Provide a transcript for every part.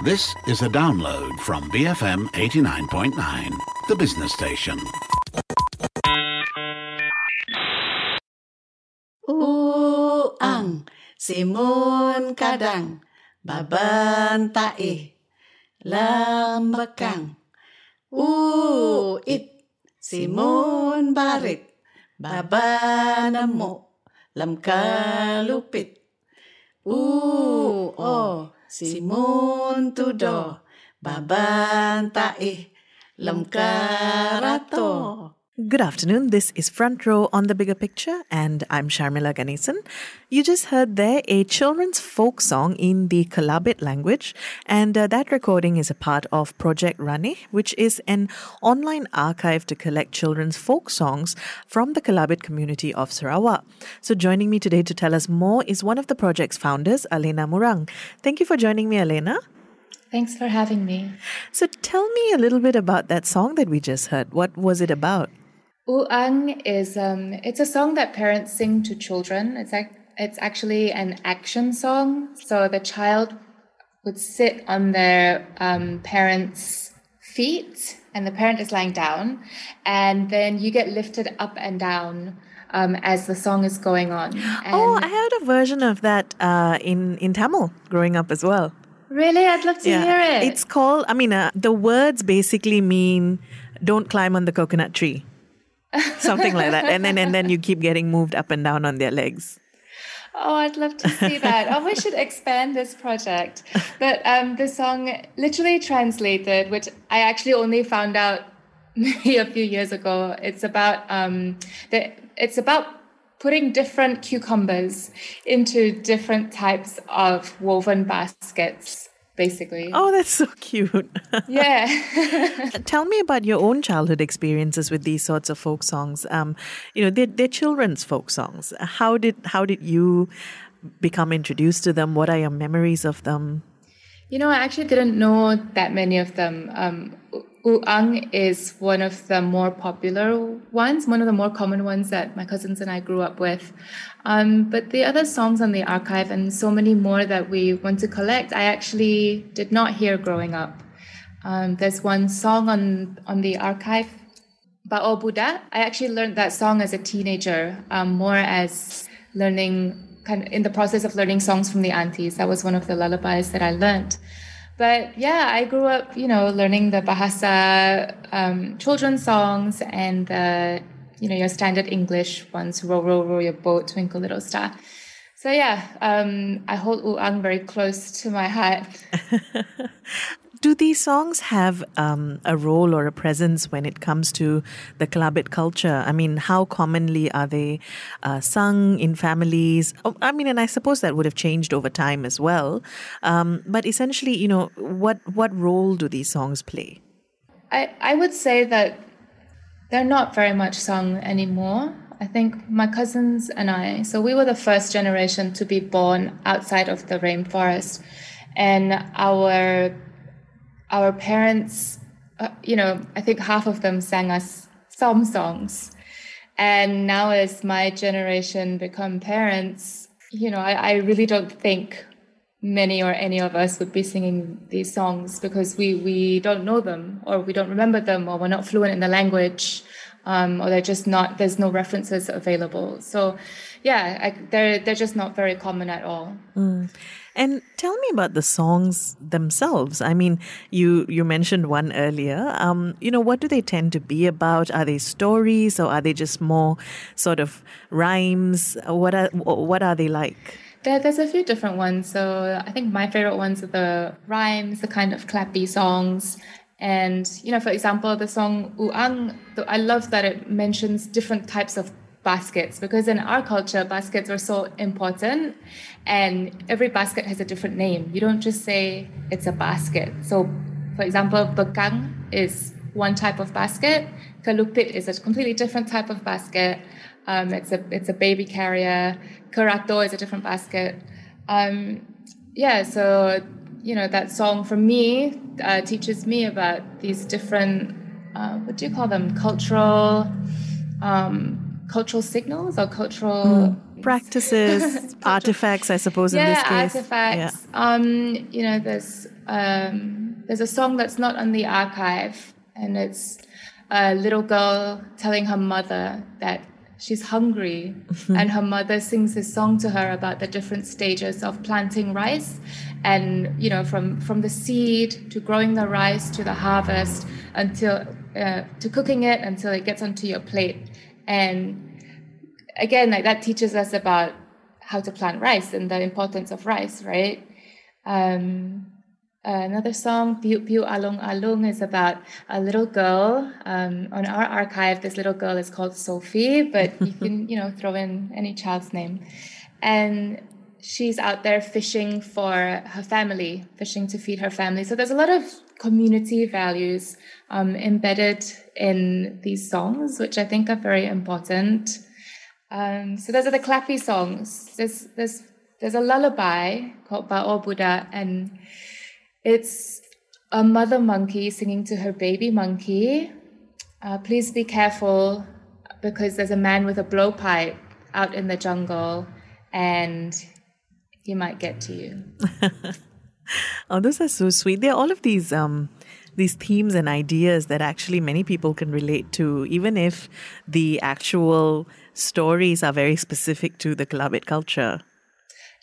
This is a download from BFM 89.9, the business station. Uang, simun kadang, babantai, lambakang. Uit, simun barit, babanamo, lamkalupit. U o, simun tudo, babantai, lamkarato. Good afternoon. This is Front Row on the Bigger Picture, and I'm Sharmila Ganesan. You just heard there a children's folk song in the Kelabit language, and uh, that recording is a part of Project Ranih, which is an online archive to collect children's folk songs from the Kelabit community of Sarawak. So, joining me today to tell us more is one of the project's founders, Alena Murang. Thank you for joining me, Alena. Thanks for having me. So, tell me a little bit about that song that we just heard. What was it about? Uang is um, it's a song that parents sing to children. It's like it's actually an action song. So the child would sit on their um, parents' feet, and the parent is lying down, and then you get lifted up and down. Um, as the song is going on. And oh, I heard a version of that uh, in in Tamil growing up as well. Really, I'd love to hear it. It's called. I mean, uh, the words basically mean "Don't climb on the coconut tree." Something like that and then and then you keep getting moved up and down on their legs Oh, I'd love to see that. oh, we should expand this project. But um, the song literally translated, which I actually only found out maybe a few years ago. It's about um, the, it's about putting different cucumbers into different types of woven baskets basically. Oh, that's so cute. yeah. Tell me about your own childhood experiences with these sorts of folk songs. Um, you know, they're, they're children's folk songs. How did how did you become introduced to them? What are your memories of them? You know, I actually didn't know that many of them. Um, Uang is one of the more popular ones, one of the more common ones that my cousins and I grew up with. Um, but the other songs on the archive and so many more that we want to collect, I actually did not hear growing up. Um, there's one song on on the archive, Bao Buddha. I actually learned that song as a teenager, um, more as learning kind of in the process of learning songs from the aunties. That was one of the lullabies that I learned. But yeah, I grew up, you know, learning the Bahasa um, children's songs and the, you know, your standard English ones, row, row, row your boat, twinkle little star. So yeah, um, I hold Uang very close to my heart. do these songs have um, a role or a presence when it comes to the Kelabit culture? I mean, how commonly are they uh, sung in families? Oh, I mean, and I suppose that would have changed over time as well. Um, but essentially, you know, what what role do these songs play? I, I would say that they're not very much sung anymore. I think my cousins and I, so we were the first generation to be born outside of the rainforest. And our our parents, uh, you know, I think half of them sang us some songs. And now, as my generation become parents, you know, I, I really don't think many or any of us would be singing these songs because we, we don't know them or we don't remember them or we're not fluent in the language um, or they're just not, there's no references available. So, yeah, I, they're, they're just not very common at all. Mm. And tell me about the songs themselves. I mean, you you mentioned one earlier. Um, you know, what do they tend to be about? Are they stories or are they just more sort of rhymes? What are what are they like? There, there's a few different ones. So I think my favorite ones are the rhymes, the kind of clappy songs. And, you know, for example, the song Uang, I love that it mentions different types of baskets because in our culture baskets are so important and every basket has a different name. You don't just say it's a basket. So for example bekang is one type of basket. Kalupit is a completely different type of basket. Um, it's a it's a baby carrier. Karato is a different basket. Um, yeah so you know that song for me uh, teaches me about these different uh, what do you call them? Cultural um, cultural signals or cultural mm. practices, artifacts, I suppose, yeah, in this case. artifacts. Um, you know, there's um, there's a song that's not on the archive, and it's a little girl telling her mother that she's hungry, Mm-hmm. and her mother sings this song to her about the different stages of planting rice, and you know, from from the seed to growing the rice to the harvest until uh, to cooking it until it gets onto your plate, and again, like that teaches us about how to plant rice and the importance of rice, right? Um, another song, Piu Piu Alung Alung, is about a little girl. Um, on our archive, this little girl is called Sophie, but you can, you know, throw in any child's name. And she's out there fishing for her family, fishing to feed her family. So there's a lot of community values um, embedded in these songs, which I think are very important. Um, so those are the clappy songs. There's there's there's a lullaby called Ba'o Buddha, and it's a mother monkey singing to her baby monkey. Uh, please be careful because there's a man with a blowpipe out in the jungle, and he might get to you. Oh, those are so sweet. There are all of these um, these themes and ideas that actually many people can relate to, even if the actual stories are very specific to the Kelabit culture.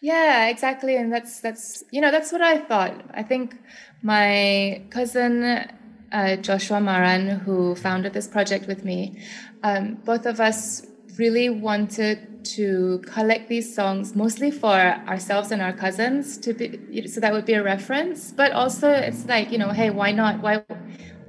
Yeah, exactly, and that's that's you know that's what I thought. I think my cousin uh, Joshua Maran, who founded this project with me, um, both of us really wanted to collect these songs mostly for ourselves and our cousins to be so that would be a reference, but also it's like you know, hey, why not? Why,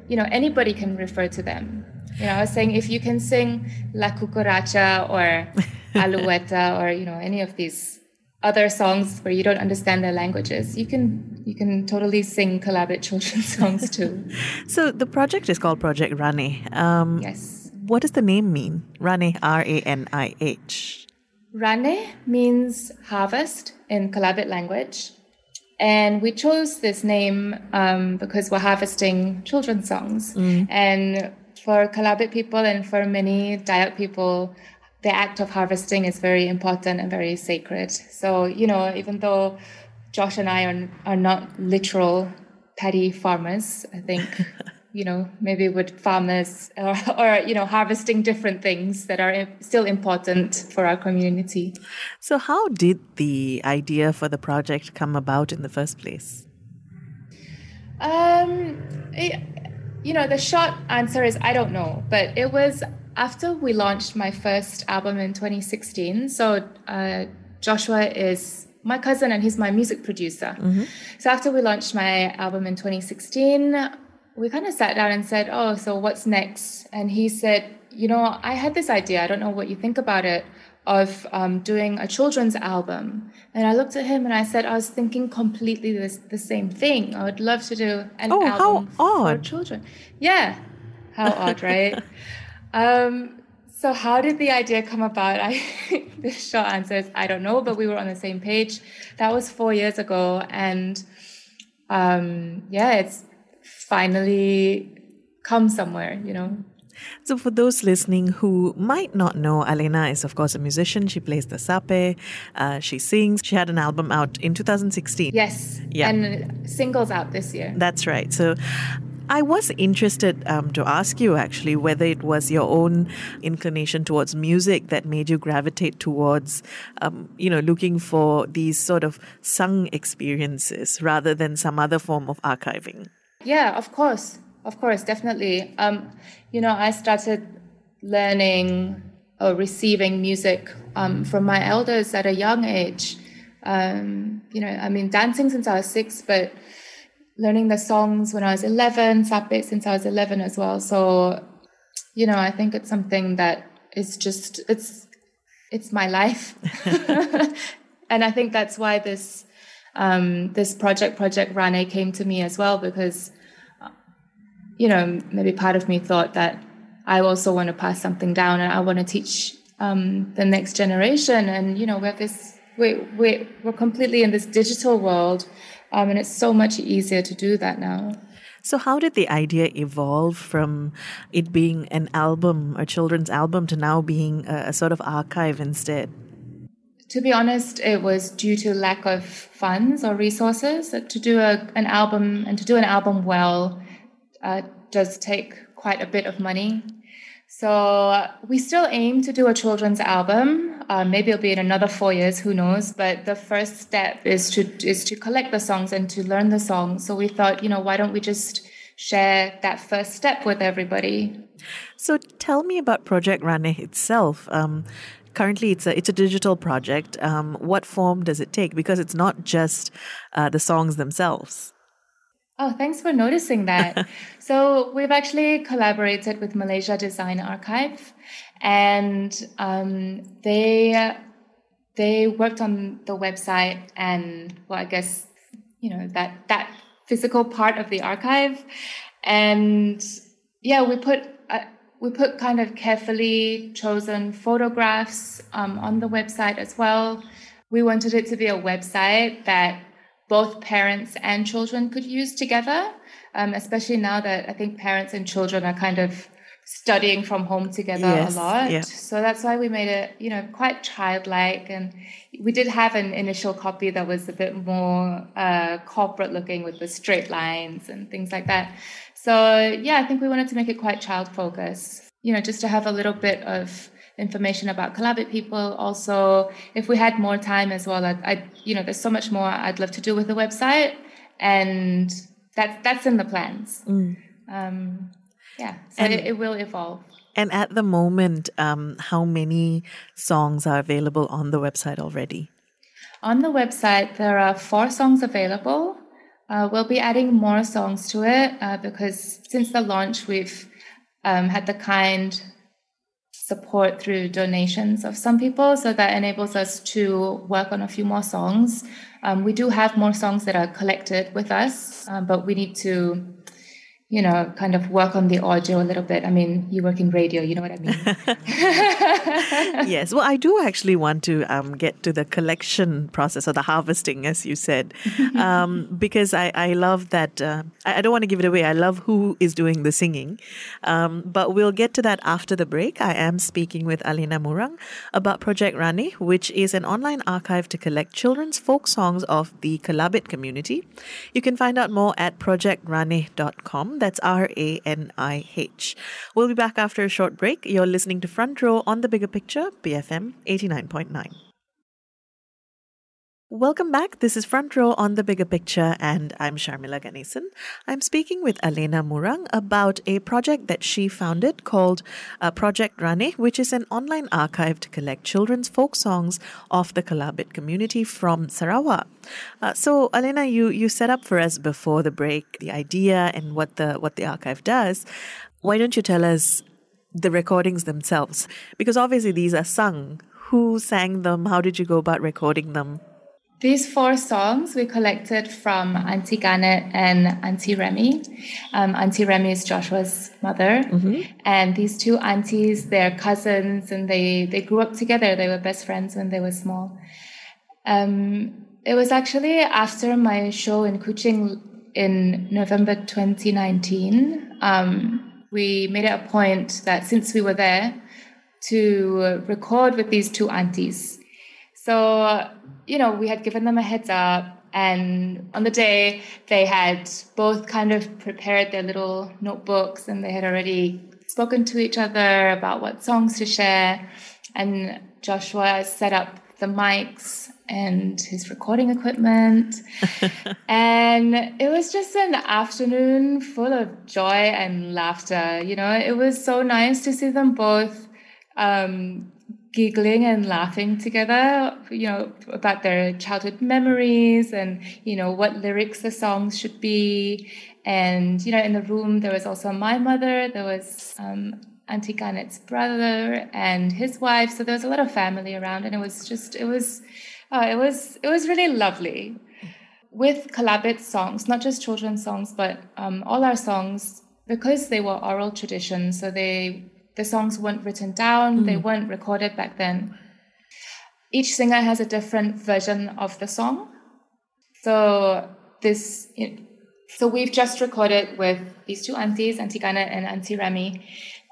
you know, anybody can refer to them. You know, I was saying if you can sing La Cucaracha or Alouette or you know any of these other songs where you don't understand their languages, you can you can totally sing Kelabit children's songs too. So the project is called Project Ranih Um, yes. What does the name mean? Ranih, R A N I H. Ranih means harvest in Kelabit language. And we chose this name um, because we're harvesting children's songs. And for Kelabit people and for many Dayak people, the act of harvesting is very important and very sacred. So, you know, even though Josh and I are, are not literal paddy farmers, I think, you know, maybe with farmers or, or, you know, harvesting different things that are still important for our community. So, how did the idea for the project come about in the first place? Um, it, you know, the short answer is I don't know, but it was after we launched my first album in 2016. So uh, Joshua is my cousin and he's my music producer. So after we launched my album in 2016, we kind of sat down and said, "Oh, so what's next?" And he said, "You know, I had this idea. I don't know what you think about it." Of um, doing a children's album, and I looked at him and I said, I was thinking completely this, the same thing. I would love to do an Oh, how album for odd. children. Yeah, how odd, right? Um, so how did the idea come about? I the short answer is I don't know, but we were on the same page. That was four years ago, and um, yeah, it's finally come somewhere. You know. So, for those listening who might not know, Alena is, of course, a musician. She plays the sape, uh, she sings. She had an album out in 2016. Yes. Yeah. And singles out this year. That's right. So, I was interested um, to ask you actually whether it was your own inclination towards music that made you gravitate towards, um, you know, looking for these sort of sung experiences rather than some other form of archiving. Yeah, of course. Of course, definitely. Um, you know, I started learning or receiving music um, from my elders at a young age. Um, you know, I mean, dancing since I was six, but learning the songs when I was 11, sape since I was 11 as well. So, you know, I think it's something that is just, it's, it's my life. and I think that's why this, um, this project, Project Ranih came to me as well, because you know, maybe part of me thought that I also want to pass something down and I want to teach um, the next generation. And, you know, we have this, we, we, we're completely in this digital world um, and it's so much easier to do that now. So, how did the idea evolve from it being an album, a children's album, to now being a, a sort of archive instead? To be honest, it was due to lack of funds or resources. To do a, an album and to do an album well uh, does take quite a bit of money. So we still aim to do a children's album. Uh, maybe it'll be in another four years, who knows? But the first step is to is to collect the songs and to learn the songs. So we thought, you know, why don't we just share that first step with everybody? So tell me about Project Ranih itself. Um, currently it's a it's a digital project. Um, what form does it take? Because it's not just uh, the songs themselves. Oh, thanks for noticing that. so we've actually collaborated with Malaysia Design Archive, and um, they they worked on the website and well, I guess you know that that physical part of the archive, and yeah, we put. We put kind of carefully chosen photographs um, on the website as well. We wanted it to be a website that both parents and children could use together, um, especially now that I think parents and children are kind of studying from home together yes, a lot. Yeah. So that's why we made it, you know, quite childlike. And we did have an initial copy that was a bit more uh, corporate looking with the straight lines and things like that. So yeah, I think we wanted to make it quite child focused, you know, just to have a little bit of information about Kelabit people. Also, if we had more time as well, I'd, you know, there's so much more I'd love to do with the website, and that's that's in the plans. Mm. Um, yeah, so and, it, it, will evolve. And at the moment, um, how many songs are available on the website already? On the website, there are four songs available. Uh, we'll be adding more songs to it uh, because since the launch, we've um, had the kind support through donations of some people. So that enables us to work on a few more songs. Um, we do have more songs that are collected with us, um, but we need to you know, kind of work on the audio a little bit. I mean, you work in radio, you know what I mean? yes. Well, I do actually want to um, get to the collection process or the harvesting, as you said, um, because I, I love that. Uh, I, don't want to give it away. I love who is doing the singing. Um, but we'll get to that after the break. I am speaking with Alena Murang about Project Ranih, which is an online archive to collect children's folk songs of the Kelabit community. You can find out more at That's R A N I H. We'll be back after a short break. You're listening to Front Row on the Bigger Picture, BFM 89.9. Welcome back. This is Front Row on the Bigger Picture, and I'm Sharmila Ganesan. I'm speaking with Alena Murang about a project that she founded called uh, Project Ranih, which is an online archive to collect children's folk songs of the Kelabit community from Sarawak. Uh, so, Alena, you you set up for us before the break the idea and what the what the archive does. Why don't you tell us the recordings themselves? Because obviously these are sung. Who sang them? How did you go about recording them? These four songs we collected from Auntie Garnet and Auntie Remy. Um, Auntie Remy is Joshua's mother, mm-hmm. and these two aunties, they're cousins, and they they grew up together. They were best friends when they were small. Um, it was actually after my show in Kuching in November 2019. Um, we made it a point that since we were there, to record with these two aunties. So you know, we had given them a heads up. And on the day, they had both kind of prepared their little notebooks and they had already spoken to each other about what songs to share. And Joshua set up the mics and his recording equipment. and it was just an afternoon full of joy and laughter. You know, it was so nice to see them both um, giggling and laughing together, you know, about their childhood memories and, you know, what lyrics the songs should be. And, you know, in the room, there was also my mother, there was um, Auntie Garnet's brother and his wife. So there was a lot of family around and it was just, it was, uh, it was, it was really lovely. With Kelabit songs, not just children's songs, but um, all our songs, because they were oral traditions, so they the songs weren't written down, mm. they weren't recorded back then. Each singer has a different version of the song. So this, so we've just recorded with these two aunties, Auntie Ghana and Auntie Remy,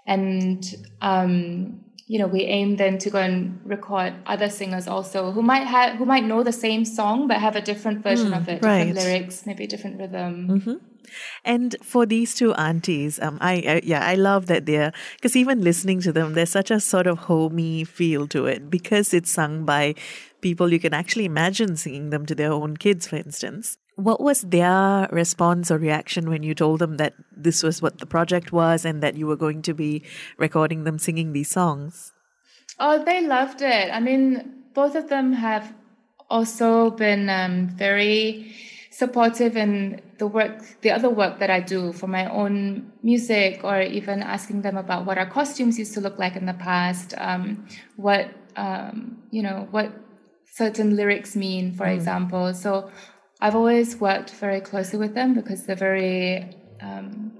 and um, you know, we aim then to go and record other singers also who might have who might know the same song but have a different version Mm, of it, right. different lyrics, maybe a different rhythm. And for these two aunties, um, I, I yeah, I love that they're because even listening to them, there's such a sort of homey feel to it because it's sung by people you can actually imagine singing them to their own kids, for instance. What was their response or reaction when you told them that this was what the project was and that you were going to be recording them singing these songs? Oh, they loved it. I mean, both of them have also been um, very supportive in the work, the other work that I do for my own music, or even asking them about what our costumes used to look like in the past, um, what um, you know, what certain lyrics mean, for example. So I've always worked very closely with them because they're very um,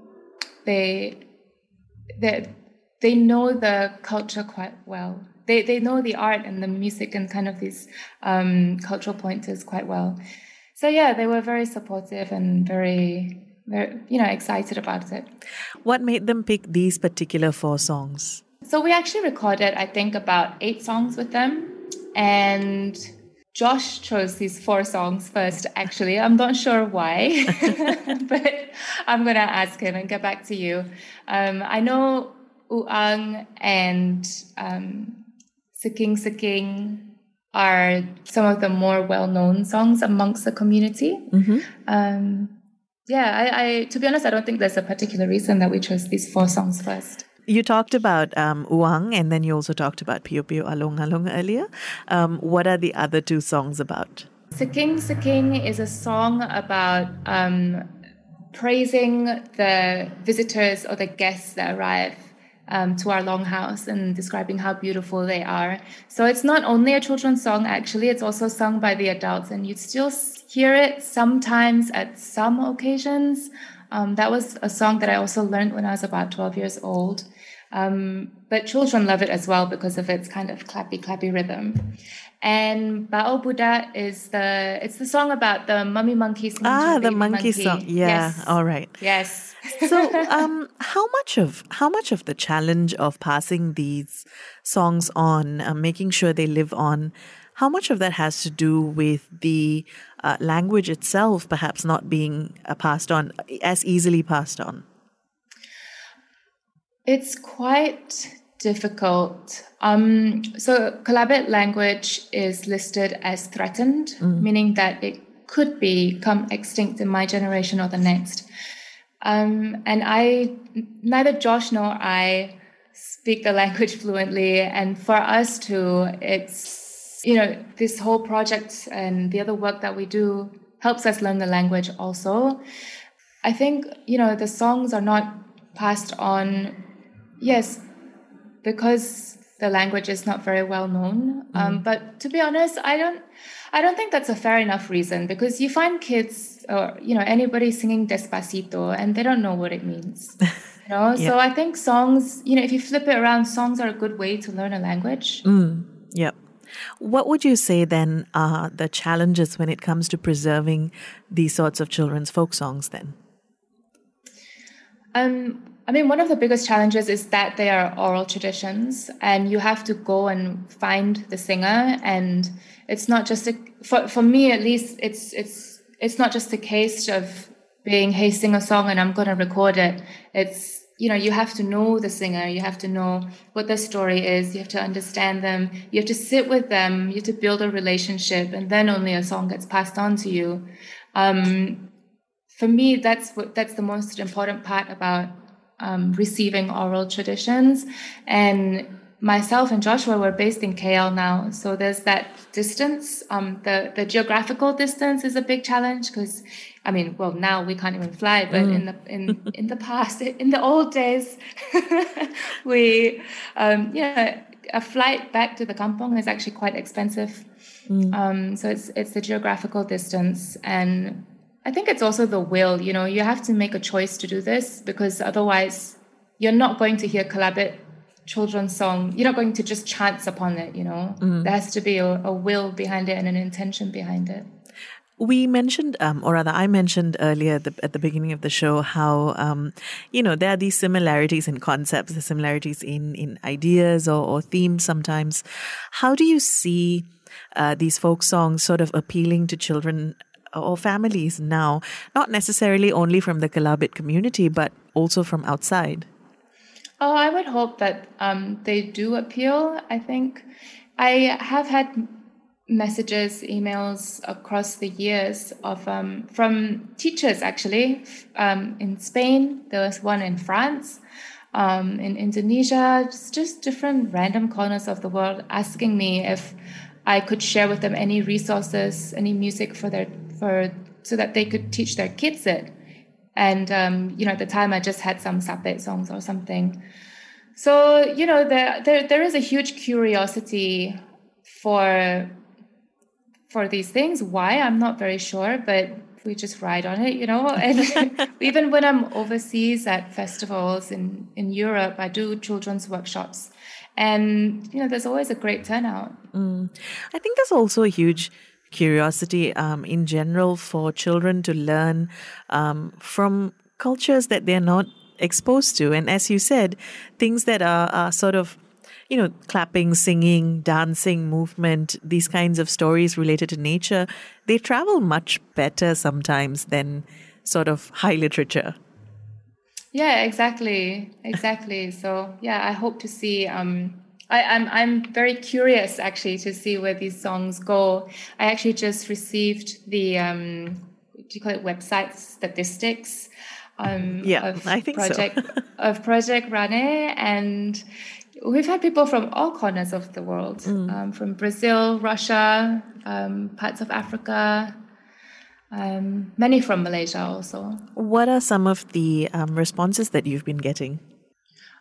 they they they know the culture quite well. They they know the art and the music and kind of these um, cultural pointers quite well. So yeah, they were very supportive and very very you know excited about it. What made them pick these particular four songs? So we actually recorded I think about eight songs with them, and Josh chose these four songs first. Actually, I'm not sure why, but I'm gonna ask him and get back to you. Um, I know Uang and um, Siking Siking are some of the more well-known songs amongst the community. Um, yeah, I, I to be honest, I don't think there's a particular reason that we chose these four songs first. You talked about um, Uang and then you also talked about Piu Piu Alung Alung earlier. Um, what are the other two songs about? Siking Siking is a song about um, praising the visitors or the guests that arrive um, to our longhouse and describing how beautiful they are. So it's not only a children's song, actually, it's also sung by the adults, and you'd still hear it sometimes at some occasions. Um, that was a song that I also learned when I was about 12 years old. Um, but children love it as well because of its kind of clappy, clappy rhythm. And Bao Buddha is the it's the song about the mummy monkey singing Ah, the baby monkey song. Yeah, Yes. all right. Yes. so um how much of how much of the challenge of passing these songs on uh, making sure they live on how much of that has to do with the uh, language itself perhaps not being uh, passed on as easily passed on It's quite difficult. Um, so, Kelabit language is listed as threatened, meaning that it could become extinct in my generation or the next. Um, and I, neither Josh nor I speak the language fluently. And for us to, it's, you know, this whole project and the other work that we do helps us learn the language also. I think, you know, the songs are not passed on, yes, because the language is not very well known. Um, but to be honest, I don't, I don't think that's a fair enough reason because you find kids or you know anybody singing Despacito and they don't know what it means. You know, so I think songs, you know, if you flip it around, songs are a good way to learn a language. yep what would you say then are the challenges when it comes to preserving these sorts of children's folk songs then Um, I mean, one of the biggest challenges is that they are oral traditions, and you have to go and find the singer. And it's not just a for for me at least. It's it's it's not just a case of being hey sing a song and I'm going to record it. It's you know you have to know the singer. You have to know what their story is. You have to understand them. You have to sit with them. You have to build a relationship, and then only a song gets passed on to you. Um, for me, that's what that's the most important part about um, receiving oral traditions. And myself and Joshua were based in KL now, so there's that distance. Um, the the geographical distance is a big challenge because, I mean, well now we can't even fly, but in the in in the past, in the old days, we, um, you know, a flight back to the kampong is actually quite expensive. Um, so it's it's the geographical distance and I think it's also the will, you know, you have to make a choice to do this because otherwise you're not going to hear Kelabit children's song. You're not going to just chance upon it, you know. There has to be a, a will behind it and an intention behind it. We mentioned, um, or rather, I mentioned earlier at the, at the beginning of the show how um, you know there are these similarities in concepts, the similarities in in ideas or, or themes. Sometimes, how do you see uh, these folk songs sort of appealing to children or families now? Not necessarily only from the Kelabit community, but also from outside. Oh, I would hope that um, they do appeal. I think I have had messages, emails across the years of um, from teachers actually um, in Spain. There was one in France, um, in Indonesia, just, just different random corners of the world, asking me if I could share with them any resources, any music for their for so that they could teach their kids it. And um, you know, at the time, I just had some Sape songs or something. So you know, there there there is a huge curiosity for for these things. Why? I'm not very sure, but we just ride on it, you know. And even when I'm overseas at festivals in, in Europe, I do children's workshops. And, you know, there's always a great turnout. Mm. I think there's also a huge curiosity um, in general for children to learn um, from cultures that they're not exposed to. And as you said, things that are, are sort of you know, clapping, singing, dancing, movement, these kinds of stories related to nature, they travel much better sometimes than sort of high literature. Yeah, exactly, exactly. so yeah, I hope to see. Um, I, I'm I'm very curious actually to see where these songs go. I actually just received the um, do you call it website statistics? Um, yeah, I think project, so. of Project Ranih, and we've had people from all corners of the world, mm. um, from Brazil, Russia, um, parts of Africa, um, many from Malaysia also. What are some of the um, responses that you've been getting?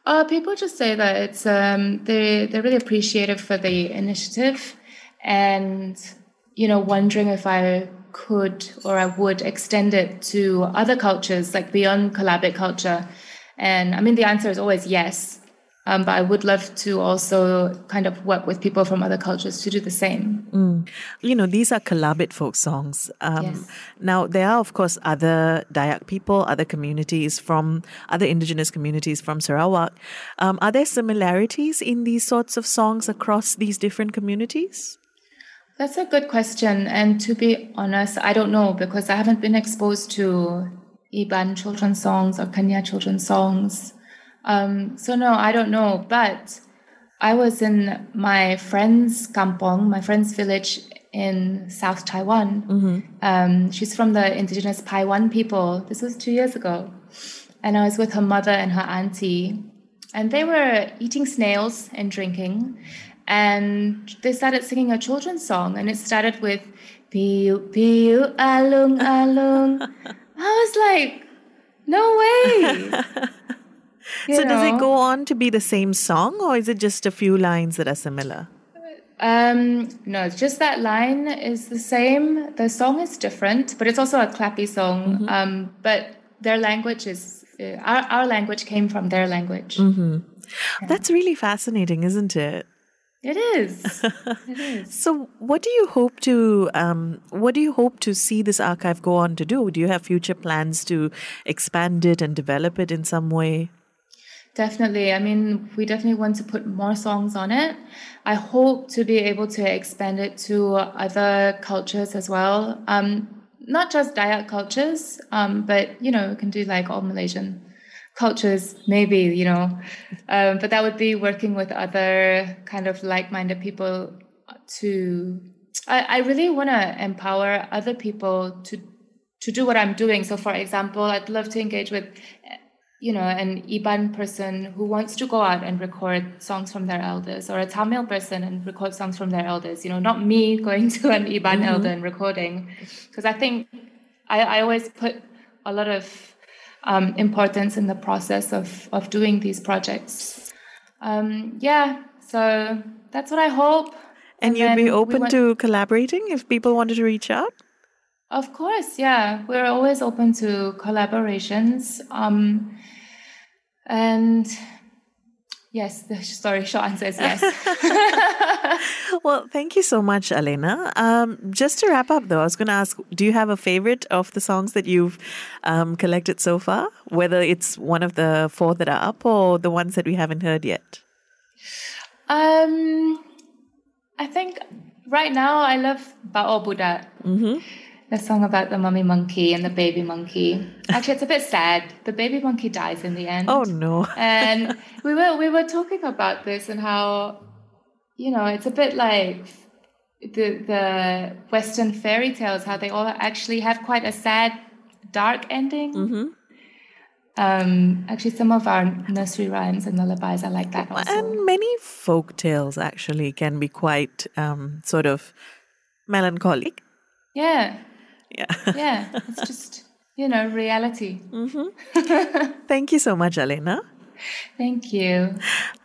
Uh, people just say that it's um, they they're really appreciative for the initiative, and you know, wondering if I could or I would extend it to other cultures, like beyond Kelabit culture. And I mean, the answer is always yes. Um, but I would love to also kind of work with people from other cultures to do the same. Mm. You know, these are Kelabit folk songs. Um, yes. Now, there are, of course, other Dayak people, other communities from other indigenous communities from Sarawak. Um, are there similarities in these sorts of songs across these different communities? That's a good question. And to be honest, I don't know because I haven't been exposed to Iban children's songs or Kenyah children's songs. Um, so no, I don't know. But I was in my friend's kampong, my friend's village in South Taiwan. Mm-hmm. Um, she's from the indigenous Paiwan people. This was two years ago. And I was with her mother and her auntie. And they were eating snails and drinking. And they started singing a children's song. And it started with Piu Piu Alung Alung. I was like, no way. so know? does it go on to be the same song or is it just a few lines that are similar? Um, no, just that line is the same. The song is different, but it's also a clappy song. Mm-hmm. Um, but their language is uh, our our language came from their language. Mm-hmm. Yeah. That's really fascinating, isn't it? It is. it is. So, what do you hope to um, what do you hope to see this archive go on to do? Do you have future plans to expand it and develop it in some way? Definitely. I mean, we definitely want to put more songs on it. I hope to be able to expand it to other cultures as well. Um, not just Dayak cultures, um, but you know, we can do like all Malaysian cultures, maybe, you know. Um, but that would be working with other kind of like-minded people to I, I really want to empower other people to to do what I'm doing. So for example, I'd love to engage with you know, an Iban person who wants to go out and record songs from their elders, or a Tamil person and record songs from their elders. You know, not me going to an Iban mm-hmm. elder and recording, because I think I, I, always put a lot of um, importance in the process of of doing these projects. Um, yeah, so that's what I hope. And, and you'd be open we went- to collaborating if people wanted to reach out. Of course, yeah. We're always open to collaborations. Um, and Yes, the sorry, short answer is yes. well, thank you so much, Alena. Um, just to wrap up, though, I was going to ask do you have a favorite of the songs that you've um, collected so far? Whether it's one of the four that are up or the ones that we haven't heard yet? Um, I think right now I love Bao Buddha. Mm-hmm the song about the mummy monkey and the baby monkey. Actually, it's a bit sad. The baby monkey dies in the end. Oh no! and we were we were talking about this and how, you know, it's a bit like the the Western fairy tales. How they all actually have quite a sad, dark ending. Mm-hmm. Um, actually, some of our nursery rhymes and lullabies are like that also. And many folk tales actually can be quite um, sort of melancholic. Yeah. Yeah. yeah. It's just, you know, reality. Mm-hmm. Thank you so much, Alena. Thank you.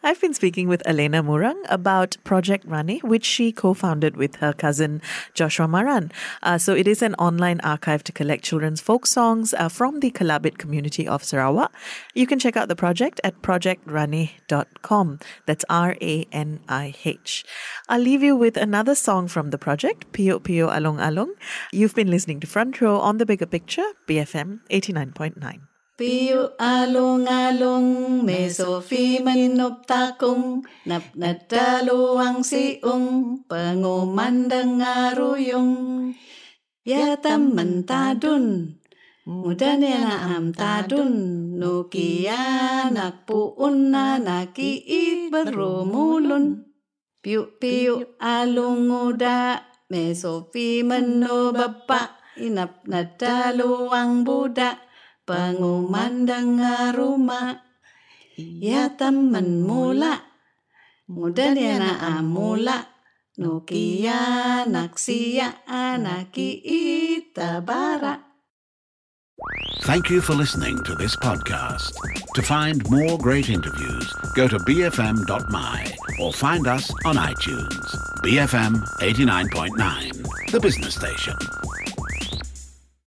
I've been speaking with Alena Murang about Project Ranih, which she co founded with her cousin Joshua Maran. Uh, so it is an online archive to collect children's folk songs uh, from the Kelabit community of Sarawak. You can check out the project at projectranih.com. That's R A N I H. I'll leave you with another song from the project, Piu Piu Alung Alung. You've been listening to Front Row on the Bigger Picture, BFM 89.9. Piu along-along, mesofi menop takung, nap nadaluang siung, pengumandang ngaruyung. Ya temen tadun, muda na am tadun, nukia nak puun na nakiit berumulun. Piu piu alung muda, mesofi meno bapak, inap nadaluang budak, pengumandang rumah ya temen mula muda amula nukia naksia anaki Thank you for listening to this podcast. To find more great interviews, go to bfm.my or find us on iTunes. BFM 89.9, the business station.